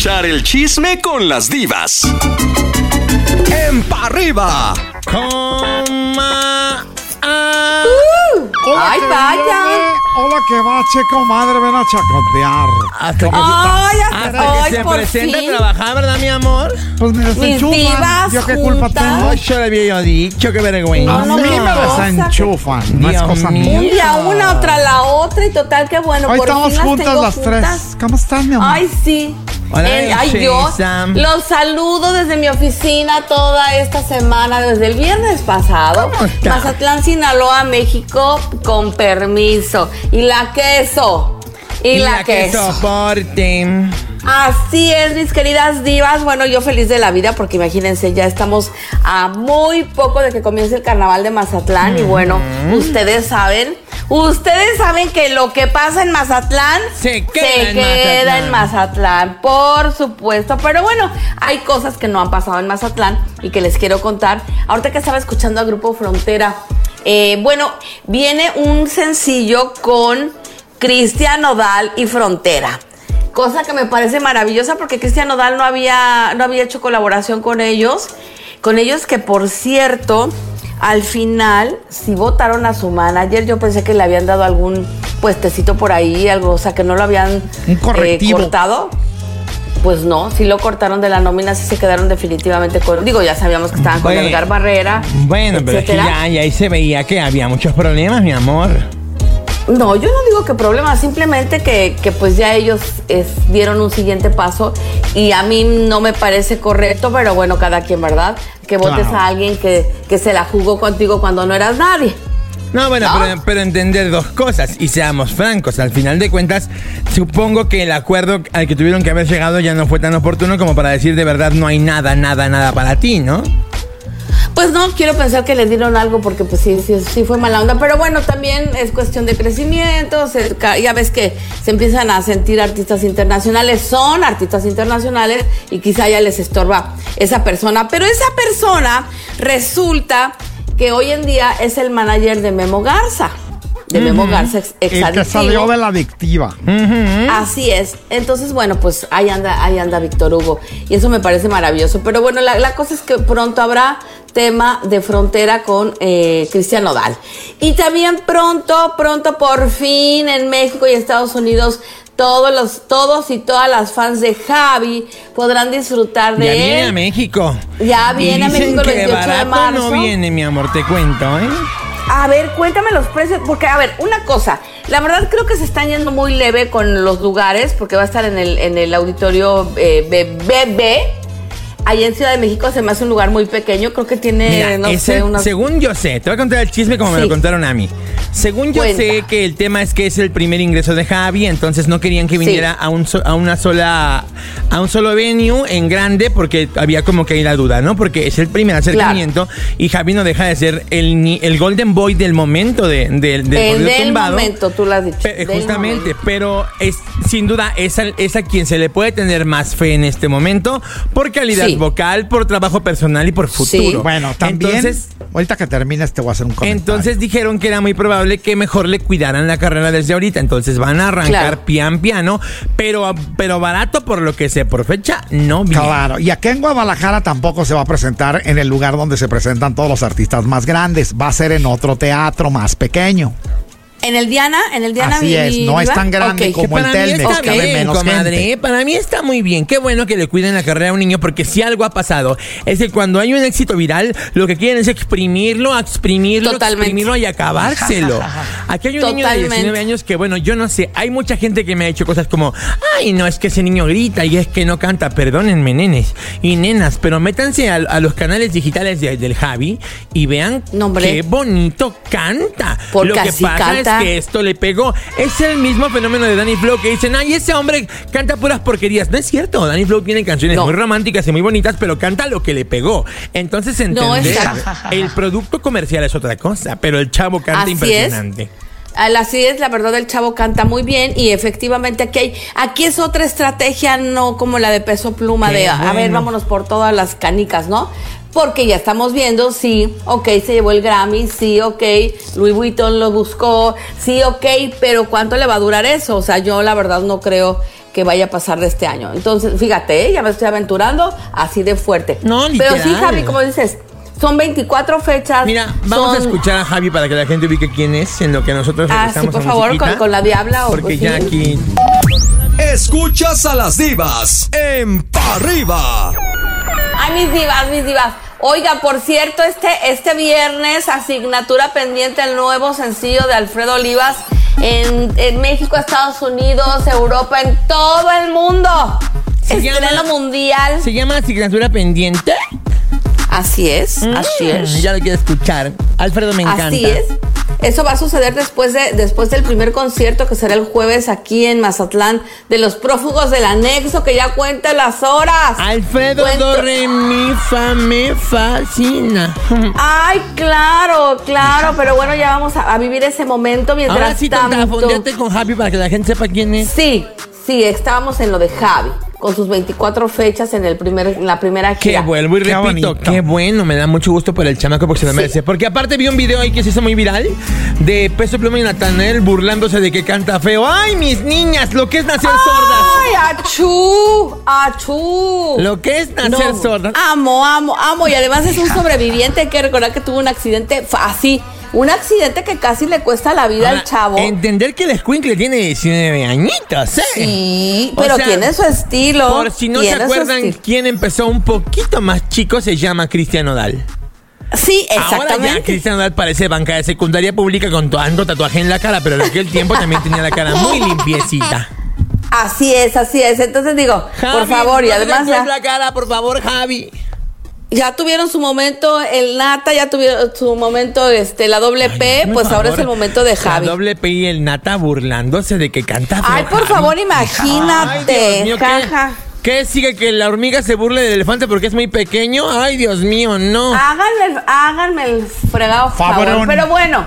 escuchar el chisme con las divas. En pa' arriba. Coma. ah. Hola, ¡Ay, que vaya! viene. Hola, que va, che, comadre, ven a chacotear. Hasta que, Ay, hasta ay, que se fin. a trabajar, ¿verdad, mi amor? Pues me desenchufan. ¿Yo qué culpa tengo? Ay, yo le había yo dicho, qué vergüenza. A no mí me me desenchufan, no es cosa mía. Un día una, otra la otra y total que bueno. Hoy por estamos fin juntas las juntas. tres. ¿Cómo estás, mi amor? Ay, sí. Hola, ay, belleza. Los saludo desde mi oficina toda esta semana, desde el viernes pasado. ¿Cómo está? Mazatlán, Sinaloa, México, con permiso. Y la queso. Y, la, que queso. soporte. Así es, mis queridas divas. Bueno, yo feliz de la vida porque imagínense, ya estamos a muy poco de que comience el carnaval de Mazatlán. Y bueno, ustedes saben, ustedes saben que lo que pasa en Mazatlán Se queda en queda en Mazatlán. Por supuesto. Pero bueno, hay cosas que no han pasado en Mazatlán y que les quiero contar. Ahorita que estaba escuchando a Grupo Frontera, eh, bueno, viene un sencillo con Cristian Nodal y Frontera. Cosa que me parece maravillosa porque Cristian Nodal no había, no había hecho colaboración con ellos. Con ellos que, por cierto, al final, si votaron a su manager, yo pensé que le habían dado algún puestecito por ahí, algo, o sea, que no lo habían eh, cortado. Pues no, sí lo cortaron de la nómina, sí se quedaron definitivamente con. Digo, ya sabíamos que estaban con Bueno. Edgar Barrera. Bueno, pero es que ya, ya ahí se veía que había muchos problemas, mi amor. No, yo no digo que problema, simplemente que, que pues ya ellos es, dieron un siguiente paso y a mí no me parece correcto, pero bueno, cada quien, ¿verdad? Que votes Claro. a alguien que, que se la jugó contigo cuando no eras nadie. No, bueno, ¿No? Pero, pero entender dos cosas y seamos francos. Al final de cuentas, supongo que el acuerdo al que tuvieron que haber llegado ya no fue tan oportuno como para decir de verdad no hay nada, nada, nada para ti, ¿no? Pues no, quiero pensar que le dieron algo porque pues sí, sí, sí fue mala onda, pero bueno, también es cuestión de crecimiento, se- ya ves que se empiezan a sentir artistas internacionales, son artistas internacionales y quizá ya les estorba esa persona, pero esa persona resulta que hoy en día es el manager de Memo Garza, de Memo Garza ex, El que salió de la adictiva. Así es. Entonces, bueno, pues ahí anda, ahí anda Víctor Hugo. Y eso me parece maravilloso. Pero bueno, la, la cosa es que pronto habrá tema de frontera con eh, Cristian Nodal. Y también pronto, pronto, por fin en México y Estados Unidos. Todos los, todos y todas las fans de Javi podrán disfrutar de Ya él. viene a México. Ya viene Y a México el que 28 de marzo. no viene, mi amor, te cuento, ¿eh? A ver, cuéntame los precios, porque a ver, una cosa, la verdad creo que se están yendo muy leve con los lugares, porque va a estar en el, en el auditorio eh, BBB. Allá en Ciudad de México se me hace un lugar muy pequeño, creo que tiene, Mira, no ese- sé, unos... según yo sé, te voy a contar el chisme como me lo contaron a mí. Según yo Cuenta. sé que el tema es que es el primer ingreso de Javi, entonces no querían que Sí. viniera a, un so- a una sola a un solo venue en grande porque había como que ahí la duda, ¿no? Porque es el primer acercamiento y Javi no deja de ser el, ni- el golden boy del momento de, de- del del tumbado. momento, tú lo has dicho. Pe- del justamente, momento. pero es sin duda es a, es a quien se le puede tener más fe en este momento por calidad Sí. vocal, por trabajo personal y por futuro. Sí. Bueno, también. Entonces, ahorita que termines te voy a hacer un comentario. entonces dijeron que era muy probable que mejor le cuidaran la carrera desde ahorita. Entonces van a arrancar Claro. pian piano, pero, pero barato por lo que sé por fecha, no bien. Claro, y acá en Guadalajara tampoco se va a presentar en el lugar donde se presentan todos los artistas más grandes. Va a ser en otro teatro más pequeño. En el Diana, en el Diana Así es, no es tan grande Ok. como- el Telmex, cabe bien, menos comadre. gente. Para mí está muy bien. Qué bueno que le cuiden la carrera a un niño, porque si algo ha pasado es que cuando hay un éxito viral, lo que quieren es exprimirlo, exprimirlo, Totalmente. exprimirlo y acabárselo. Aquí hay un niño de Totalmente. 19 años que, bueno, yo no sé, hay mucha gente que me ha hecho cosas como, ay, no, es que ese niño grita y es que no canta. Perdónenme, nenes y nenas, pero métanse a, a los canales digitales de- del Javi y vean qué bonito canta. Porque lo que así pasa canta. Que esto le pegó. Es el mismo fenómeno de Danny Flow que dicen, ay, ese hombre canta puras porquerías. No es cierto. Danny Flow tiene canciones No. muy románticas y muy bonitas, pero canta lo que le pegó. Entonces, No, entender, el producto comercial es otra cosa, pero el chavo canta Así impresionante. Así es, la verdad el chavo canta muy bien y efectivamente aquí hay, aquí es otra estrategia, no como la de peso pluma Qué de a ver, vámonos por todas las canicas, ¿no? Porque ya estamos viendo, sí, ok, se llevó el Grammy, sí, ok, Louis Vuitton lo buscó, sí, ok, pero ¿cuánto le va a durar eso? O sea, yo la verdad no creo que vaya a pasar de este año. Entonces, fíjate, ¿eh? ya me estoy aventurando así de fuerte. No, Pero sí, literal. Javi, como dices, son 24 fechas. Mira, vamos a escuchar a Javi para que la gente ubique quién es en lo que nosotros Ah, sí, por a favor, con, con la diabla o Porque sí. ya aquí... Escuchas a las divas en Pa' Arriba. Ay, mis divas, mis divas. Oiga, por cierto, este, este viernes, asignatura pendiente el nuevo sencillo de Alfredo Olivas en, en México, Estados Unidos, Europa, en todo el mundo. Se Estreno llama- mundial. ¿Se llama asignatura pendiente? Así es, así Mm, es. Ya lo quiero escuchar. Alfredo me encanta. Así es. Eso va a suceder después, de, después del primer concierto que será el jueves aquí en Mazatlán de los prófugos del anexo que ya cuenta las horas. Alfredo Cuento- do re mi fa me fascina. Ay, claro, claro, pero bueno, ya vamos a, a vivir ese momento mientras Ahora sí, tanto. con Javi para que la gente sepa quién es. Sí, sí, estábamos en lo de Javi, con sus 24 fechas en el primer, en la primera Que gira. vuelvo y Qué repito, bonito. qué bueno, me da mucho gusto por el chamaco porque se lo Sí. merece. Porque aparte vi un video ahí que se hizo muy viral de Peso Pluma y Natanel burlándose de que canta feo. ¡Ay, mis niñas! Lo que es nacer sordas. ¡Ay, achú! ¡Achú! Lo que es nacer sordas. Amo, amo, amo. Y además es un sobreviviente. Hay que recordar que tuvo un accidente así. Un accidente que casi le cuesta la vida Ahora, al chavo. Entender que el escuincle tiene 19 añitos, ¿eh? Sí, O pero sea, tiene su estilo. Por si no se acuerdan quién empezó un poquito más chico, se llama Cristian Odal. Sí, Ahora ya exactamente. Cristian Odal parece banca de secundaria pública con tanto tatuaje en la cara, pero en aquel tiempo también tenía la cara muy limpiecita. Así es, así es. Entonces digo, por Javi, favor, y no además la cara, por favor, Javi. Ya tuvieron su momento el Nata, ya tuvieron su momento este la doble P, pues ahora es el momento de Javi. La doble P y el Nata burlándose de que canta Ay, por Javi. favor, Ay, imagínate. Dios mío, jaja. ¿qué, ¿qué sigue que la hormiga se burle del elefante porque es muy pequeño? Ay, Dios mío, no. Háganme, el- háganme el fregado favor. Pero bueno,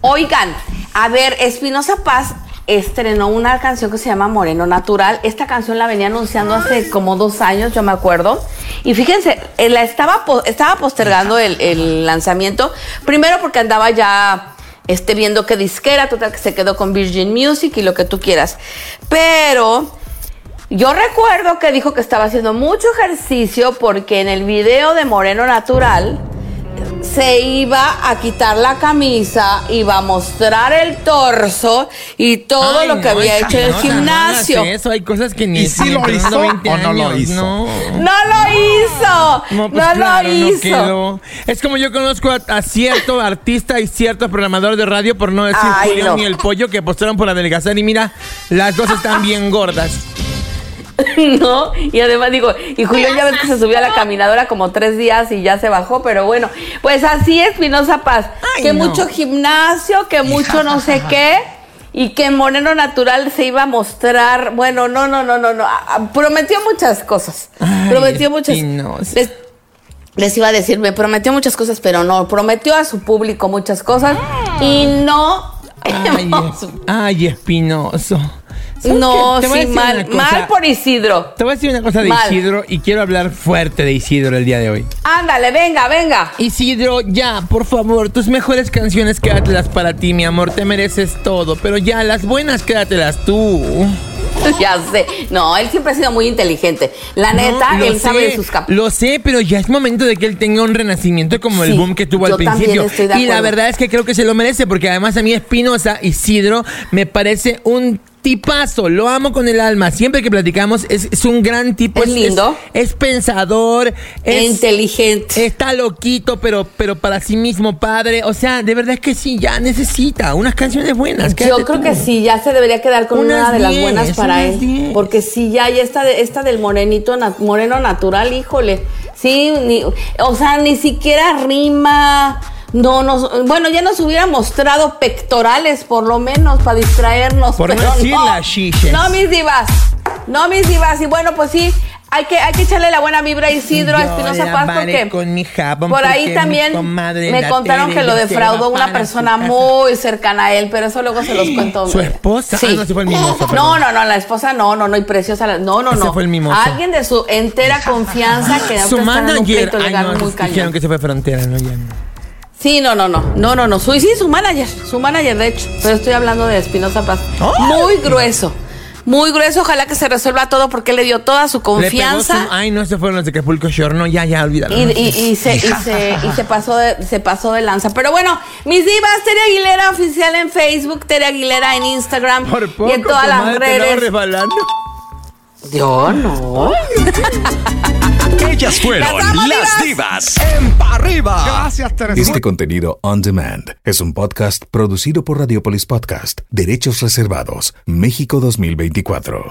oigan, a ver, Espinosa Paz estrenó una canción que se llama Moreno Natural. Esta canción la venía anunciando hace como dos años, yo me acuerdo. Y fíjense, eh, la estaba, estaba postergando el, el lanzamiento. Primero porque andaba ya este, viendo qué disquera, total que se quedó con Virgin Music y lo que tú quieras. Pero yo recuerdo que dijo que estaba haciendo mucho ejercicio porque en el video de Moreno Natural se iba a quitar la camisa, iba a mostrar el torso y todo Ay, lo que no, había hecho en el no, no, no gimnasio. hagas eso, hay cosas que ni ¿Y sí lo hizo 20 o no lo hizo? No. ¡No lo hizo! No, ¡No, pues claro, lo no hizo! quedó. Es como yo conozco a, a cierto artista y cierto programador de radio, por no decir Ay, Julián no. ni el pollo, que apostaron por adelgazar y mira, las dos están bien gordas. ¿no? Y además digo, y Julio ya ves que se subió a la caminadora como tres días y ya se bajó, pero bueno, pues así es Pinoza Paz, Ay, que no. mucho gimnasio, que mucho no sé qué, y que Moreno Natural se iba a mostrar, bueno, no, no, no, no, no, a- a- prometió muchas cosas, Ay, prometió muchas, Espinosa. les, les iba a decir, me prometió muchas cosas, pero no, prometió a su público muchas cosas, y no... Ay, hemos- ay, Espinoso. ¿Sabes no, sí, mal, mal por Isidro. Te voy a decir una cosa de Mal. Isidro y quiero hablar fuerte de Isidro el día de hoy. Ándale, venga, venga. Isidro, ya, por favor, tus mejores canciones quédatelas para ti, mi amor, te mereces todo, pero ya, las buenas quédatelas tú. Ya sé. No, él siempre ha sido muy inteligente. La neta, No, él sabe de sus capas. Lo sé, pero ya es momento de que él tenga un renacimiento como el boom que tuvo al principio. y la verdad es que creo que se lo merece, porque además a mí Espinosa, Isidro, me parece un tipazo. Lo amo con el alma. Siempre que platicamos, es, es un gran tipo. Es lindo. Es, pensador. Es, inteligente. Está loquito, pero, pero para sí mismo padre. O sea, de verdad es que sí, ya necesita unas canciones buenas. Yo creo tú. que sí, ya se debería quedar con Unas una de las buenas para él. diez. Porque sí, ya, ya esta, de, esta del morenito, na- moreno natural, híjole. Sí, ni- o sea, ni siquiera rima. No, nos, bueno, ya nos hubiera mostrado pectorales, por lo menos, para distraernos. Por no decir las chiches. No, mis divas. No, mis divas. Y bueno, pues sí, hay que, hay que echarle la buena vibra a Isidro, a Espinosa Paz, porque con mi jabón, por ahí también me contaron que lo defraudó una persona muy cercana a él, pero eso luego se los cuento. ¿Su esposa? Ah, no, sí fue el mimoso. No, no, no, la esposa no, no, no, y preciosa. la- No, no, Ese no. fue el mimoso. Alguien de su entera confianza que Su en un manager. pleito Ay, legal no, muy dijeron que se fue frontera, no, ya no. Sí, no, no, no, no, no, no. Su, sí, su manager, su manager, de hecho. Pero estoy hablando de Espinosa Paz. ¡Ay! Muy grueso. muy grueso. Ojalá que se resuelva todo porque él le dio toda su Le pegó confianza. su- ay, no, se fueron los de Acapulco Shore. No, ya, ya, olvídalo. Y, y- y se, y, se, y se pasó de, se pasó de lanza. Pero bueno, mis divas, Tere Aguilera oficial en Facebook, Tere Aguilera en Instagram Por poco, y en todas las redes. resbalando. Yo no. Ellas fueron Las divas. en pa' arriba. Gracias, Teresita. Este contenido on demand es un podcast producido por Radiopolis Podcast, Derechos Reservados, México 2024.